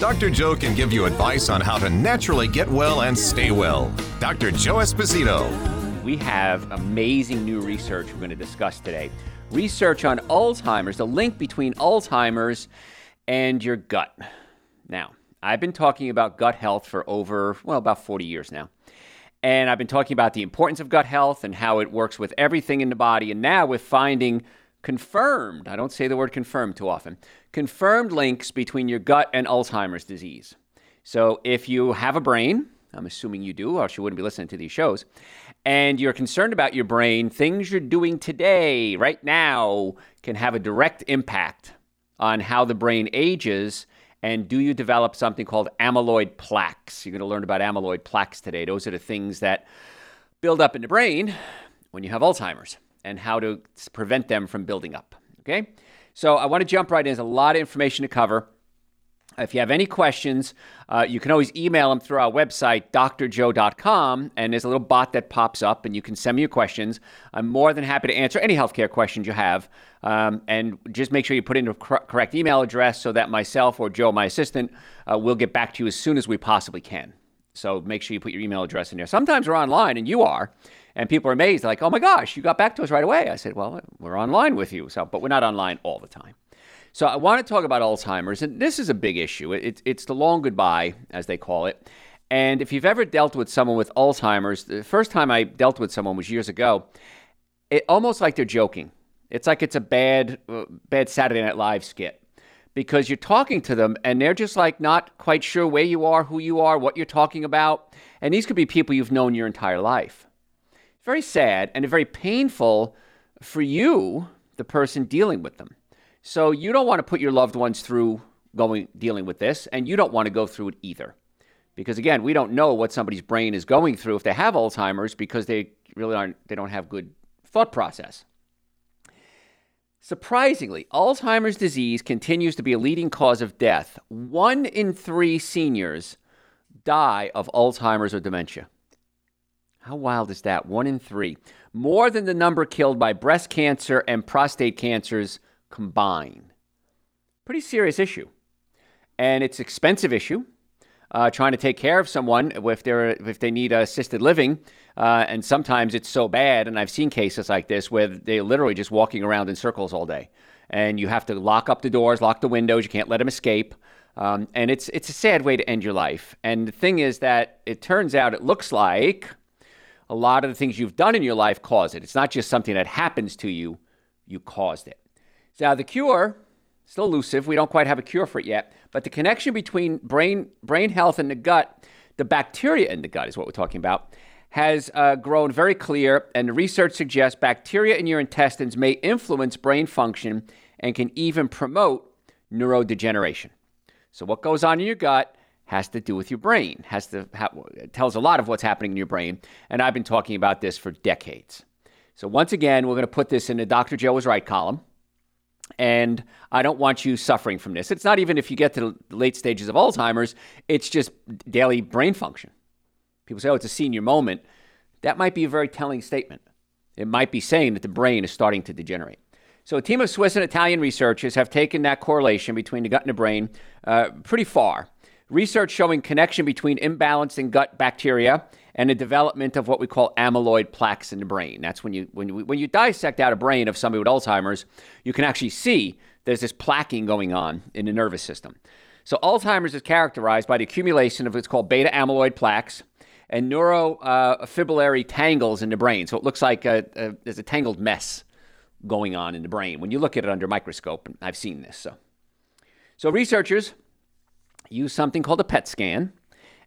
Dr. Joe can give you advice on how to naturally get well and stay well. Dr. Joe Esposito. We have amazing new research we're going to discuss today. Research on Alzheimer's, the link between Alzheimer's and your gut. Now, I've been talking about gut health for over, well, about 40 years now. And I've been talking about the importance of gut health and how it works with everything in the body. And now with finding confirmed, I don't say the word confirmed too often, confirmed links between your gut and Alzheimer's disease. So if you have a brain, I'm assuming you do, or else you wouldn't be listening to these shows, and you're concerned about your brain, things you're doing today, right now, can have a direct impact on how the brain ages. And do you develop something called amyloid plaques? You're going to learn about amyloid plaques today. Those are the things that build up in the brain when you have Alzheimer's and how to prevent them from building up. Okay? So I want to jump right in. There's a lot of information to cover. If you have any questions, uh, you can always email them through our website, drjoe.com, and there's a little bot that pops up, and you can send me your questions. I'm more than happy to answer any healthcare questions you have. Um, and just make sure you put in the cor- correct email address so that myself or Joe, my assistant, uh, will get back to you as soon as we possibly can. So make sure you put your email address in there. Sometimes we're online, and you are, and people are amazed, like, "Oh my gosh, you got back to us right away." I said, "Well, we're online with you, so but we're not online all the time." So I want to talk about Alzheimer's, and this is a big issue. It, it's the long goodbye, as they call it. And if you've ever dealt with someone with Alzheimer's, the first time I dealt with someone was years ago. It almost like they're joking. It's like it's a bad, uh, bad Saturday Night Live skit because you're talking to them and they're just like not quite sure where you are, who you are, what you're talking about. And these could be people you've known your entire life. Very sad and very painful for you, the person dealing with them. So you don't want to put your loved ones through going dealing with this, and you don't want to go through it either. Because again, we don't know what somebody's brain is going through if they have Alzheimer's because they really aren't they don't have good thought process. Surprisingly, Alzheimer's disease continues to be a leading cause of death. One in three seniors die of Alzheimer's or dementia. How wild is that? One in three. More than the number killed by breast cancer and prostate cancers combined. Pretty serious issue. And it's expensive issue. Uh, trying to take care of someone if they're if they need assisted living, uh, and sometimes it's so bad. And I've seen cases like this where they're literally just walking around in circles all day, and you have to lock up the doors, lock the windows. You can't let them escape, um, and it's it's a sad way to end your life. And the thing is that it turns out it looks like a lot of the things you've done in your life cause it. It's not just something that happens to you; you caused it. Now, the cure, still elusive. We don't quite have a cure for it yet. But the connection between brain, brain health and the gut, the bacteria in the gut is what we're talking about, has uh, grown very clear. And the research suggests bacteria in your intestines may influence brain function and can even promote neurodegeneration. So, what goes on in your gut has to do with your brain, has to ha- tells a lot of what's happening in your brain. And I've been talking about this for decades. So, once again, we're going to put this in the Dr. Joe was right column. And I don't want you suffering from this. It's not even if you get to the late stages of Alzheimer's, it's just daily brain function. People say, oh, it's a senior moment. That might be a very telling statement. It might be saying that the brain is starting to degenerate. So, a team of Swiss and Italian researchers have taken that correlation between the gut and the brain uh, pretty far. Research showing connection between imbalance in gut bacteria and the development of what we call amyloid plaques in the brain. That's when you when you, when you dissect out a brain of somebody with Alzheimer's, you can actually see there's this plaquing going on in the nervous system. So Alzheimer's is characterized by the accumulation of what's called beta amyloid plaques and neurofibrillary uh, tangles in the brain. So it looks like a, a, there's a tangled mess going on in the brain when you look at it under a microscope. And I've seen this. So, so researchers use something called a PET scan,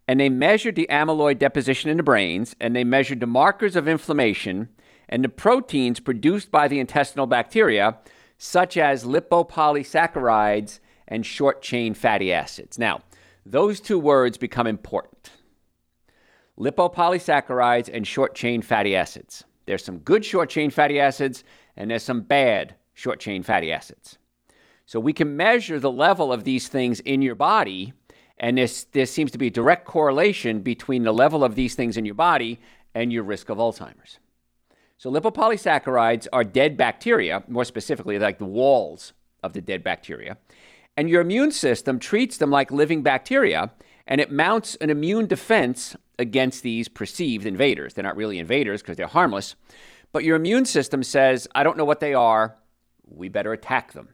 and they measured the amyloid deposition in the brains, and they measured the markers of inflammation and the proteins produced by the intestinal bacteria, such as lipopolysaccharides and short chain fatty acids. Now, those two words become important. lipopolysaccharides and short chain fatty acids. There's some good short chain fatty acids, and there's some bad short chain fatty acids. So we can measure the level of these things in your body, and this, there seems to be a direct correlation between the level of these things in your body and your risk of Alzheimer's. So lipopolysaccharides are dead bacteria, more specifically, like the walls of the dead bacteria. And your immune system treats them like living bacteria, and it mounts an immune defense against these perceived invaders. They're not really invaders because they're harmless, but your immune system says, I don't know what they are, we better attack them.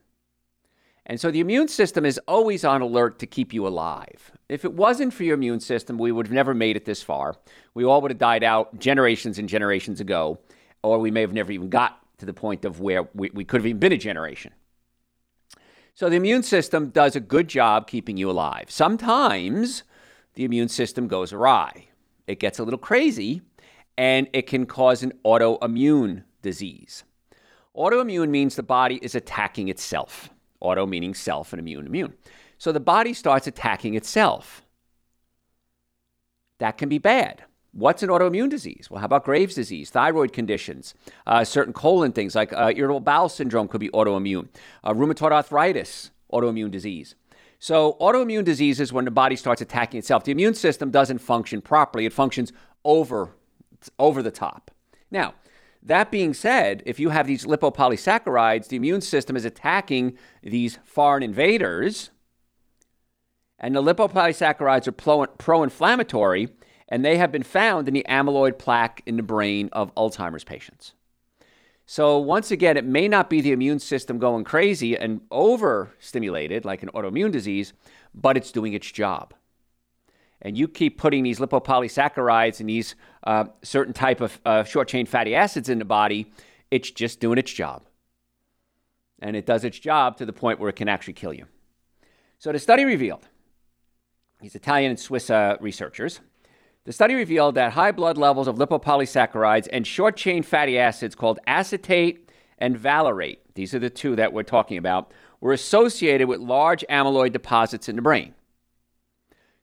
And so the immune system is always on alert to keep you alive. If it wasn't for your immune system, we would have never made it this far. We all would have died out generations and generations ago, or we may have never even got to the point of where we, we could have even been a generation. So the immune system does a good job keeping you alive. Sometimes the immune system goes awry, it gets a little crazy, and it can cause an autoimmune disease. Autoimmune means the body is attacking itself. Auto meaning self and immune, immune. So the body starts attacking itself. That can be bad. What's an autoimmune disease? Well, how about Graves' disease, thyroid conditions, uh, certain colon things like uh, irritable bowel syndrome could be autoimmune, uh, rheumatoid arthritis, autoimmune disease. So, autoimmune disease is when the body starts attacking itself. The immune system doesn't function properly, it functions over, over the top. Now, that being said, if you have these lipopolysaccharides, the immune system is attacking these foreign invaders, and the lipopolysaccharides are pro inflammatory, and they have been found in the amyloid plaque in the brain of Alzheimer's patients. So, once again, it may not be the immune system going crazy and overstimulated like an autoimmune disease, but it's doing its job and you keep putting these lipopolysaccharides and these uh, certain type of uh, short chain fatty acids in the body, it's just doing its job. And it does its job to the point where it can actually kill you. So the study revealed, these Italian and Swiss uh, researchers, the study revealed that high blood levels of lipopolysaccharides and short chain fatty acids called acetate and valerate, these are the two that we're talking about, were associated with large amyloid deposits in the brain.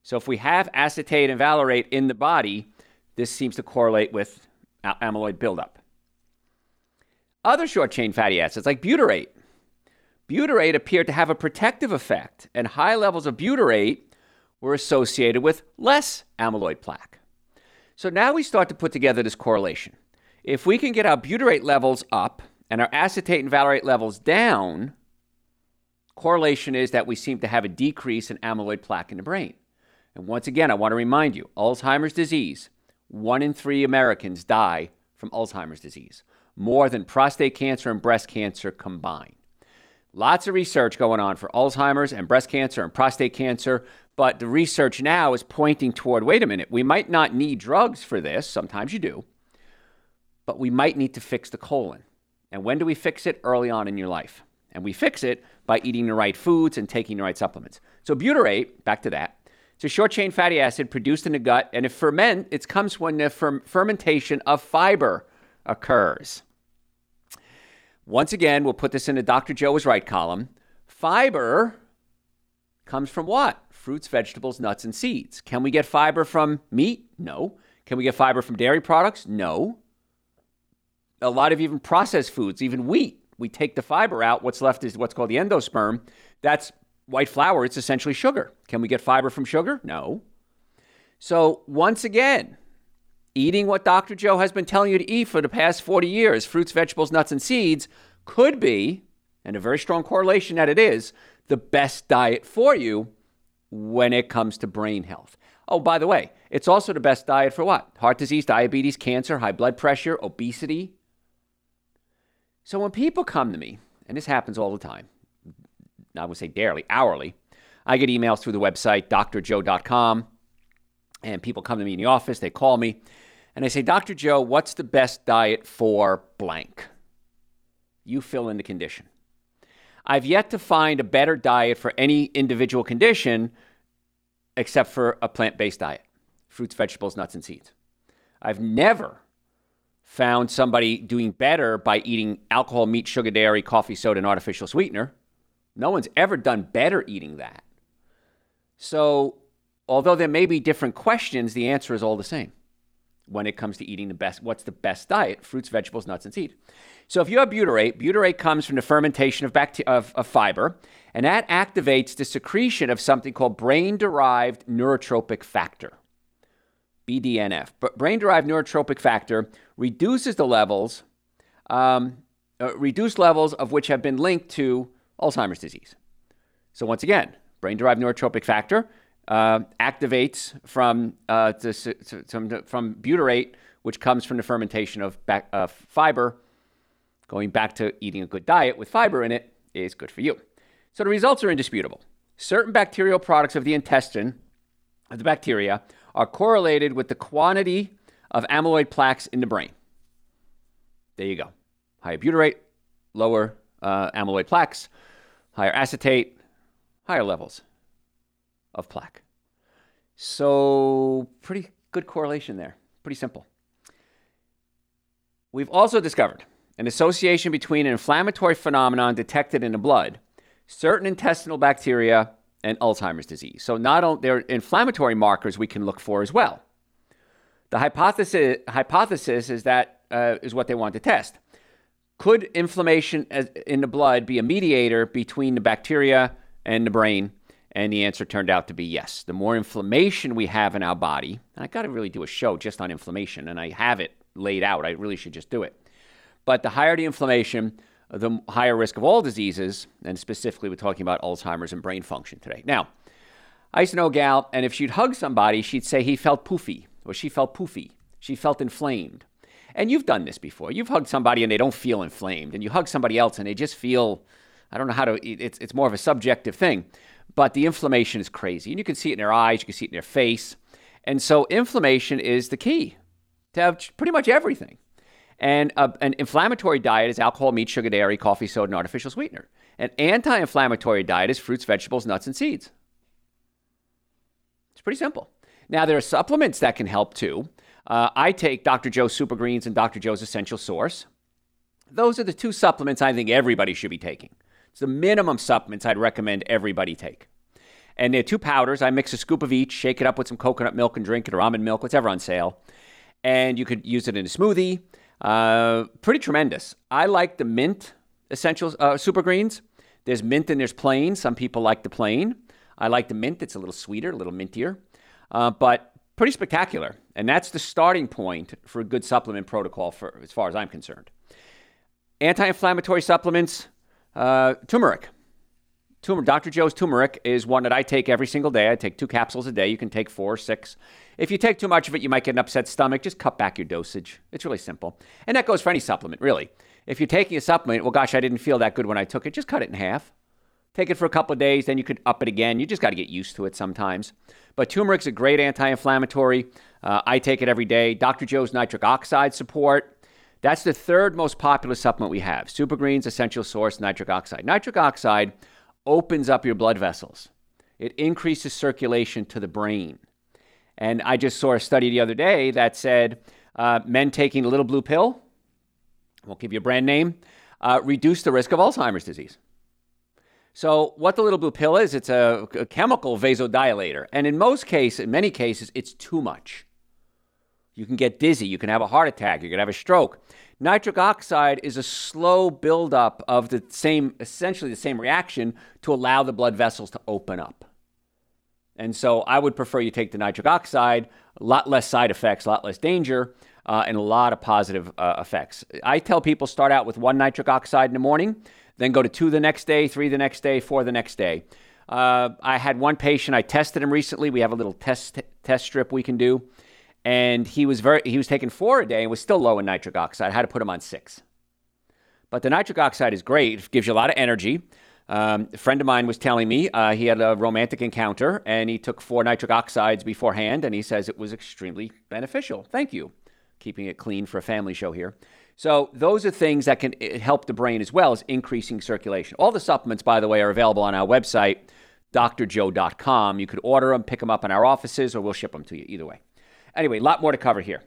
So if we have acetate and valerate in the body, this seems to correlate with amyloid buildup. Other short chain fatty acids like butyrate. Butyrate appeared to have a protective effect, and high levels of butyrate were associated with less amyloid plaque. So now we start to put together this correlation. If we can get our butyrate levels up and our acetate and valerate levels down, correlation is that we seem to have a decrease in amyloid plaque in the brain. And once again, I want to remind you Alzheimer's disease, one in three Americans die from Alzheimer's disease, more than prostate cancer and breast cancer combined. Lots of research going on for Alzheimer's and breast cancer and prostate cancer, but the research now is pointing toward wait a minute, we might not need drugs for this, sometimes you do, but we might need to fix the colon. And when do we fix it? Early on in your life. And we fix it by eating the right foods and taking the right supplements. So, butyrate, back to that, it's a short chain fatty acid produced in the gut, and it ferment. It comes when the fer- fermentation of fiber occurs. Once again, we'll put this in the Dr. Joe was right column. Fiber comes from what? Fruits, vegetables, nuts, and seeds. Can we get fiber from meat? No. Can we get fiber from dairy products? No. A lot of even processed foods, even wheat, we take the fiber out. What's left is what's called the endosperm. That's white flour, it's essentially sugar. Can we get fiber from sugar? No. So, once again, eating what Dr. Joe has been telling you to eat for the past 40 years fruits, vegetables, nuts, and seeds could be, and a very strong correlation that it is, the best diet for you when it comes to brain health. Oh, by the way, it's also the best diet for what? Heart disease, diabetes, cancer, high blood pressure, obesity. So when people come to me, and this happens all the time, I would say daily, hourly. I get emails through the website, drjoe.com, and people come to me in the office, they call me, and they say, Dr. Joe, what's the best diet for blank? You fill in the condition. I've yet to find a better diet for any individual condition except for a plant based diet fruits, vegetables, nuts, and seeds. I've never found somebody doing better by eating alcohol, meat, sugar, dairy, coffee, soda, and artificial sweetener. No one's ever done better eating that. So, although there may be different questions, the answer is all the same. when it comes to eating the best. What's the best diet? Fruits, vegetables, nuts, and seeds. So if you have butyrate, butyrate comes from the fermentation of, of, of fiber, and that activates the secretion of something called brain-derived neurotrophic factor. BDNF. But brain-derived neurotrophic factor reduces the levels, um, uh, reduced levels of which have been linked to Alzheimer's disease. So once again, brain-derived neurotrophic factor uh, activates from uh, to, to, from butyrate, which comes from the fermentation of back, uh, fiber. Going back to eating a good diet with fiber in it is good for you. So the results are indisputable. Certain bacterial products of the intestine, of the bacteria, are correlated with the quantity of amyloid plaques in the brain. There you go. Higher butyrate, lower uh, amyloid plaques, higher acetate, higher levels of plaque. So, pretty good correlation there. Pretty simple. We've also discovered an association between an inflammatory phenomenon detected in the blood, certain intestinal bacteria, and Alzheimer's disease. So, not only there are inflammatory markers we can look for as well. The hypothesis, hypothesis is that uh, is what they want to test. Could inflammation in the blood be a mediator between the bacteria and the brain and the answer turned out to be yes. The more inflammation we have in our body, and I got to really do a show just on inflammation, and I have it laid out. I really should just do it. But the higher the inflammation, the higher risk of all diseases, and specifically we're talking about Alzheimer's and brain function today. Now, I used to know a gal, and if she'd hug somebody, she'd say he felt poofy, or she felt poofy. She felt inflamed. And you've done this before. You've hugged somebody and they don't feel inflamed, and you hug somebody else and they just feel, I don't know how to, it's, it's more of a subjective thing but the inflammation is crazy. And you can see it in their eyes, you can see it in their face. And so inflammation is the key to have pretty much everything. And uh, an inflammatory diet is alcohol, meat, sugar, dairy, coffee, soda, and artificial sweetener. An anti inflammatory diet is fruits, vegetables, nuts, and seeds. It's pretty simple. Now, there are supplements that can help too. Uh, I take Dr. Joe's Super Greens and Dr. Joe's Essential Source. Those are the two supplements I think everybody should be taking. It's the minimum supplements I'd recommend everybody take. And they're two powders. I mix a scoop of each, shake it up with some coconut milk and drink it, or almond milk, whatever on sale. And you could use it in a smoothie. Uh, pretty tremendous. I like the mint essentials uh, super greens. There's mint and there's plain. Some people like the plain. I like the mint. It's a little sweeter, a little mintier, uh, but pretty spectacular. And that's the starting point for a good supplement protocol, for as far as I'm concerned. Anti-inflammatory supplements uh, turmeric. Turmeric. Dr. Joe's turmeric is one that I take every single day. I take two capsules a day. You can take four, or six. If you take too much of it, you might get an upset stomach. Just cut back your dosage. It's really simple. And that goes for any supplement, really. If you're taking a supplement, well, gosh, I didn't feel that good when I took it, just cut it in half. Take it for a couple of days, then you could up it again. You just got to get used to it sometimes. But turmeric's a great anti inflammatory. Uh, I take it every day. Dr. Joe's nitric oxide support that's the third most popular supplement we have Super Greens Essential Source Nitric Oxide. Nitric oxide opens up your blood vessels, it increases circulation to the brain. And I just saw a study the other day that said uh, men taking a little blue pill, won't give you a brand name, uh, reduce the risk of Alzheimer's disease. So, what the little blue pill is, it's a, a chemical vasodilator. And in most cases, in many cases, it's too much. You can get dizzy. You can have a heart attack. You can have a stroke. Nitric oxide is a slow buildup of the same, essentially the same reaction to allow the blood vessels to open up. And so I would prefer you take the nitric oxide, a lot less side effects, a lot less danger, uh, and a lot of positive uh, effects. I tell people start out with one nitric oxide in the morning, then go to two the next day, three the next day, four the next day. Uh, I had one patient, I tested him recently. We have a little test, test strip we can do and he was very he was taking four a day and was still low in nitric oxide. I had to put him on six. But the nitric oxide is great; it gives you a lot of energy. Um, a friend of mine was telling me uh, he had a romantic encounter and he took four nitric oxides beforehand, and he says it was extremely beneficial. Thank you, keeping it clean for a family show here. So those are things that can eh, help the brain as well as increasing circulation. All the supplements, by the way, are available on our website, drjoe.com. You could order them, pick them up in our offices, or we'll ship them to you. Either way. Anyway, a lot more to cover here.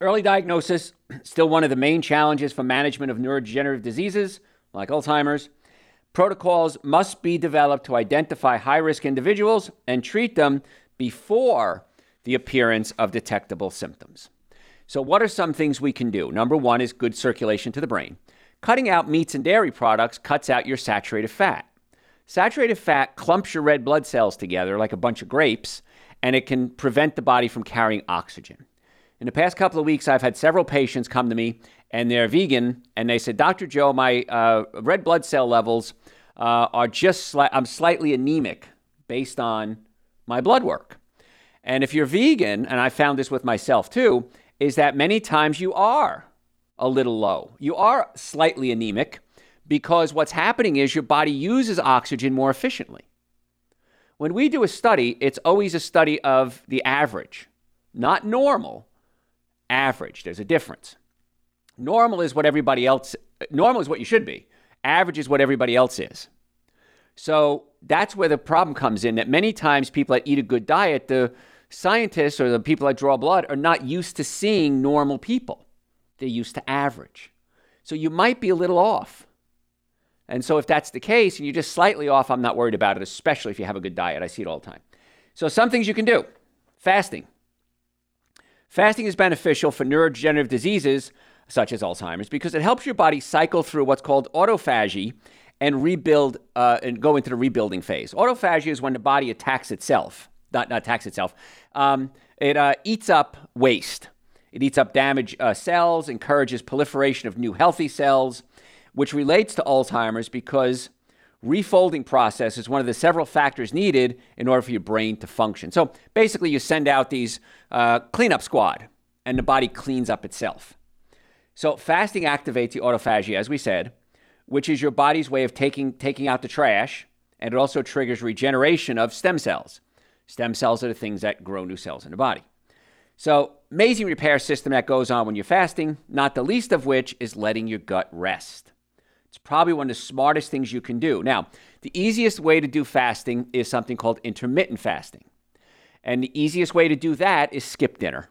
Early diagnosis, still one of the main challenges for management of neurodegenerative diseases like Alzheimer's. Protocols must be developed to identify high risk individuals and treat them before the appearance of detectable symptoms. So, what are some things we can do? Number one is good circulation to the brain. Cutting out meats and dairy products cuts out your saturated fat. Saturated fat clumps your red blood cells together like a bunch of grapes, and it can prevent the body from carrying oxygen. In the past couple of weeks, I've had several patients come to me and they're vegan, and they said, Dr. Joe, my uh, red blood cell levels uh, are just, sli- I'm slightly anemic based on my blood work. And if you're vegan, and I found this with myself too, is that many times you are a little low. You are slightly anemic because what's happening is your body uses oxygen more efficiently. When we do a study, it's always a study of the average, not normal, average. There's a difference. Normal is what everybody else, normal is what you should be. Average is what everybody else is. So that's where the problem comes in that many times people that eat a good diet, the scientists or the people that draw blood are not used to seeing normal people. They're used to average. So you might be a little off. And so if that's the case and you're just slightly off, I'm not worried about it, especially if you have a good diet. I see it all the time. So some things you can do. Fasting. Fasting is beneficial for neurodegenerative diseases such as Alzheimer's because it helps your body cycle through what's called autophagy and rebuild uh, and go into the rebuilding phase. Autophagy is when the body attacks itself, not, not attacks itself. Um, it uh, eats up waste. It eats up damaged uh, cells, encourages proliferation of new healthy cells, which relates to Alzheimer's because refolding process is one of the several factors needed in order for your brain to function. So basically, you send out these uh, cleanup squad, and the body cleans up itself. So fasting activates the autophagy, as we said, which is your body's way of taking taking out the trash, and it also triggers regeneration of stem cells. Stem cells are the things that grow new cells in the body. So, amazing repair system that goes on when you're fasting, not the least of which is letting your gut rest. It's probably one of the smartest things you can do. Now, the easiest way to do fasting is something called intermittent fasting. And the easiest way to do that is skip dinner.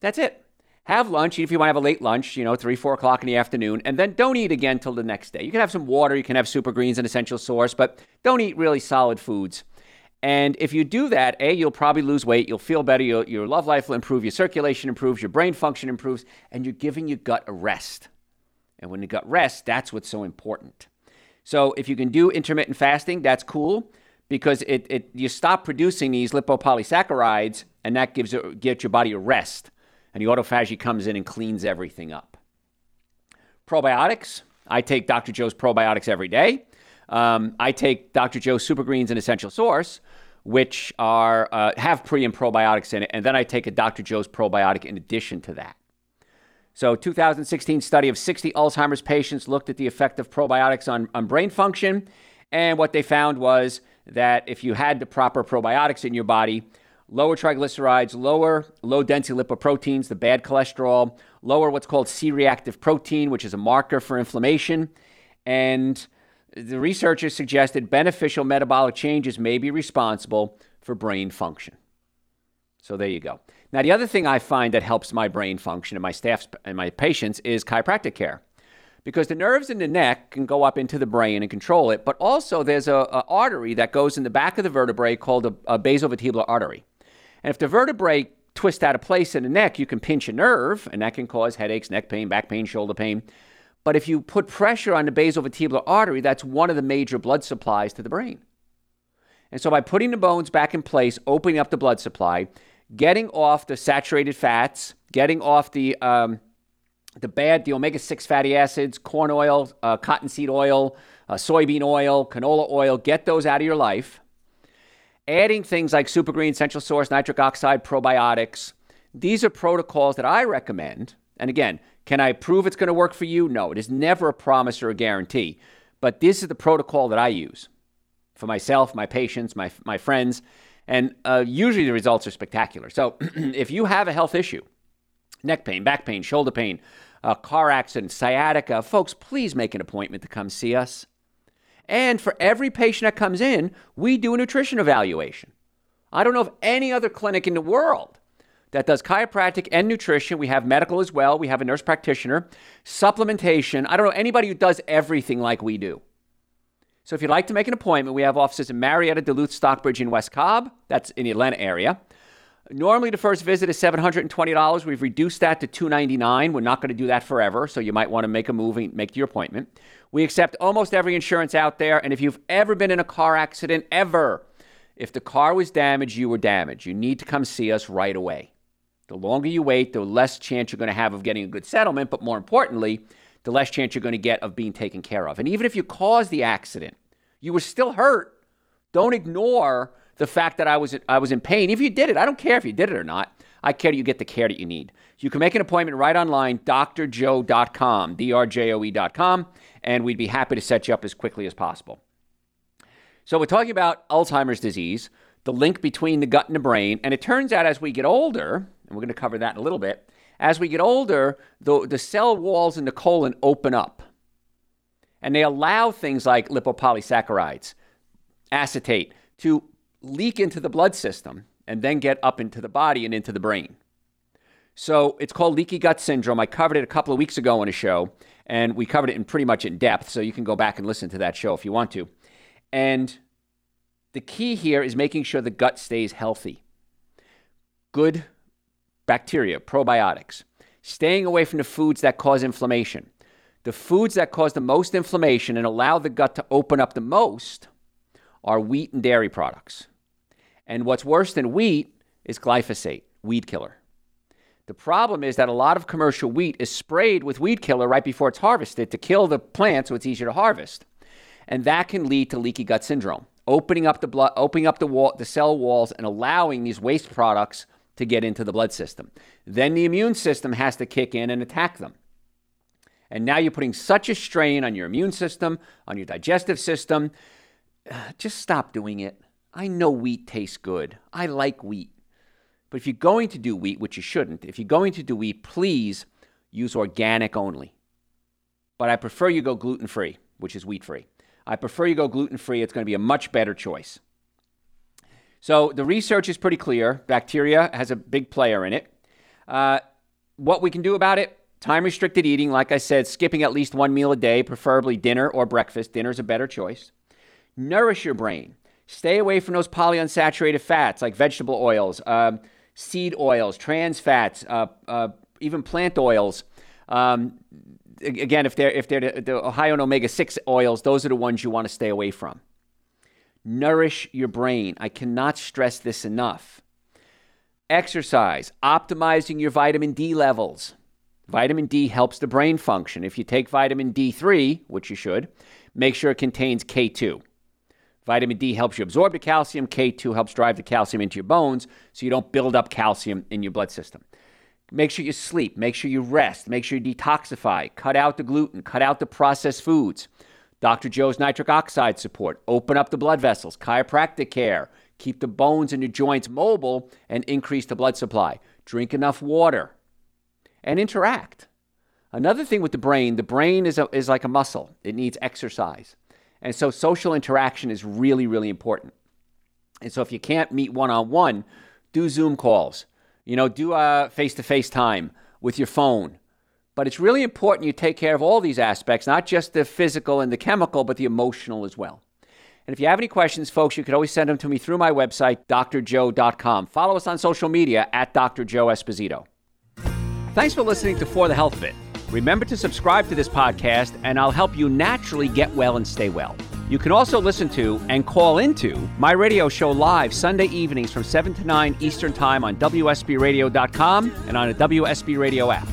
That's it. Have lunch if you want to have a late lunch, you know, three, four o'clock in the afternoon, and then don't eat again till the next day. You can have some water, you can have super greens, an essential source, but don't eat really solid foods. And if you do that, A, you'll probably lose weight, you'll feel better, your, your love life will improve, your circulation improves, your brain function improves, and you're giving your gut a rest. And when the gut rests, that's what's so important. So if you can do intermittent fasting, that's cool because it, it you stop producing these lipopolysaccharides, and that gives gives your body a rest. And the autophagy comes in and cleans everything up. Probiotics. I take Dr. Joe's probiotics every day. Um, I take Dr. Joe's Super Greens and Essential Source, which are uh, have pre and probiotics in it, and then I take a Dr. Joe's probiotic in addition to that. So, 2016 study of 60 Alzheimer's patients looked at the effect of probiotics on, on brain function, and what they found was that if you had the proper probiotics in your body, lower triglycerides, lower low density lipoproteins, the bad cholesterol, lower what's called C reactive protein, which is a marker for inflammation, and the researchers suggested beneficial metabolic changes may be responsible for brain function. So there you go. Now, the other thing I find that helps my brain function and my staff and my patients is chiropractic care. Because the nerves in the neck can go up into the brain and control it, but also there's a, a artery that goes in the back of the vertebrae called a, a basovertebral artery. And if the vertebrae twist out of place in the neck, you can pinch a nerve, and that can cause headaches, neck pain, back pain, shoulder pain. But if you put pressure on the basovertebral artery, that's one of the major blood supplies to the brain. And so by putting the bones back in place, opening up the blood supply, getting off the saturated fats, getting off the um, the bad, the omega six fatty acids, corn oil, uh, cottonseed oil, uh, soybean oil, canola oil, get those out of your life. Adding things like super green, essential source, nitric oxide, probiotics. These are protocols that I recommend. And again, can I prove it's going to work for you? No, it is never a promise or a guarantee. But this is the protocol that I use for myself, my patients, my, my friends. And uh, usually the results are spectacular. So if you have a health issue, neck pain, back pain, shoulder pain, a car accident, sciatica, folks, please make an appointment to come see us. And for every patient that comes in, we do a nutrition evaluation. I don't know of any other clinic in the world that does chiropractic and nutrition. We have medical as well. We have a nurse practitioner, supplementation. I don't know anybody who does everything like we do. So if you'd like to make an appointment, we have offices in Marietta, Duluth, Stockbridge, and West Cobb. That's in the Atlanta area. Normally, the first visit is $720. We've reduced that to 299. We're not going to do that forever, so you might want to make a move and make your appointment. We accept almost every insurance out there, and if you've ever been in a car accident, ever, if the car was damaged, you were damaged. You need to come see us right away. The longer you wait, the less chance you're going to have of getting a good settlement, but more importantly, the less chance you're going to get of being taken care of. And even if you caused the accident, you were still hurt. Don't ignore the fact that I was I was in pain. If you did it, I don't care if you did it or not. I care that you get the care that you need. You can make an appointment right online, drjoe.com, D-R-J-O-E.com, and we'd be happy to set you up as quickly as possible. So we're talking about Alzheimer's disease, the link between the gut and the brain, and it turns out as we get older, and we're going to cover that in a little bit, as we get older, the, the cell walls in the colon open up. And they allow things like lipopolysaccharides, acetate, to leak into the blood system and then get up into the body and into the brain. So it's called leaky gut syndrome. I covered it a couple of weeks ago on a show, and we covered it in pretty much in depth. So you can go back and listen to that show if you want to. And the key here is making sure the gut stays healthy. Good bacteria, probiotics, staying away from the foods that cause inflammation. The foods that cause the most inflammation and allow the gut to open up the most are wheat and dairy products. And what's worse than wheat is glyphosate, weed killer. The problem is that a lot of commercial wheat is sprayed with weed killer right before it's harvested to kill the plant so it's easier to harvest. And that can lead to leaky gut syndrome, opening up the blood, opening up the wall, the cell walls and allowing these waste products to get into the blood system. Then the immune system has to kick in and attack them. And now you're putting such a strain on your immune system, on your digestive system. Just stop doing it. I know wheat tastes good. I like wheat. But if you're going to do wheat, which you shouldn't, if you're going to do wheat, please use organic only. But I prefer you go gluten free, which is wheat free. I prefer you go gluten free. It's going to be a much better choice. So the research is pretty clear. Bacteria has a big player in it. Uh, what we can do about it time restricted eating, like I said, skipping at least one meal a day, preferably dinner or breakfast. Dinner's a better choice. Nourish your brain. Stay away from those polyunsaturated fats like vegetable oils, um, seed oils, trans fats, uh, uh, even plant oils. Um, again, if they're if they're the, the high on omega six oils, those are the ones you want to stay away from. Nourish your brain. I cannot stress this enough. Exercise, optimizing your vitamin D levels. Vitamin D helps the brain function. If you take vitamin D3, which you should, make sure it contains K2. Vitamin D helps you absorb the calcium. K2 helps drive the calcium into your bones so you don't build up calcium in your blood system. Make sure you sleep. Make sure you rest. Make sure you detoxify. Cut out the gluten. Cut out the processed foods. Dr. Joe's nitric oxide support. Open up the blood vessels. Chiropractic care. Keep the bones and your joints mobile and increase the blood supply. Drink enough water and interact. Another thing with the brain, the brain is, a, is like a muscle, it needs exercise. And so social interaction is really, really important. And so if you can't meet one on one, do Zoom calls. You know, do face to face time with your phone. But it's really important you take care of all these aspects, not just the physical and the chemical, but the emotional as well. And if you have any questions, folks, you could always send them to me through my website, drjoe.com. Follow us on social media at Dr. Joe Esposito. Thanks for listening to For the Health of It. Remember to subscribe to this podcast, and I'll help you naturally get well and stay well. You can also listen to and call into my radio show live Sunday evenings from 7 to 9 Eastern Time on WSBRadio.com and on a WSB Radio app.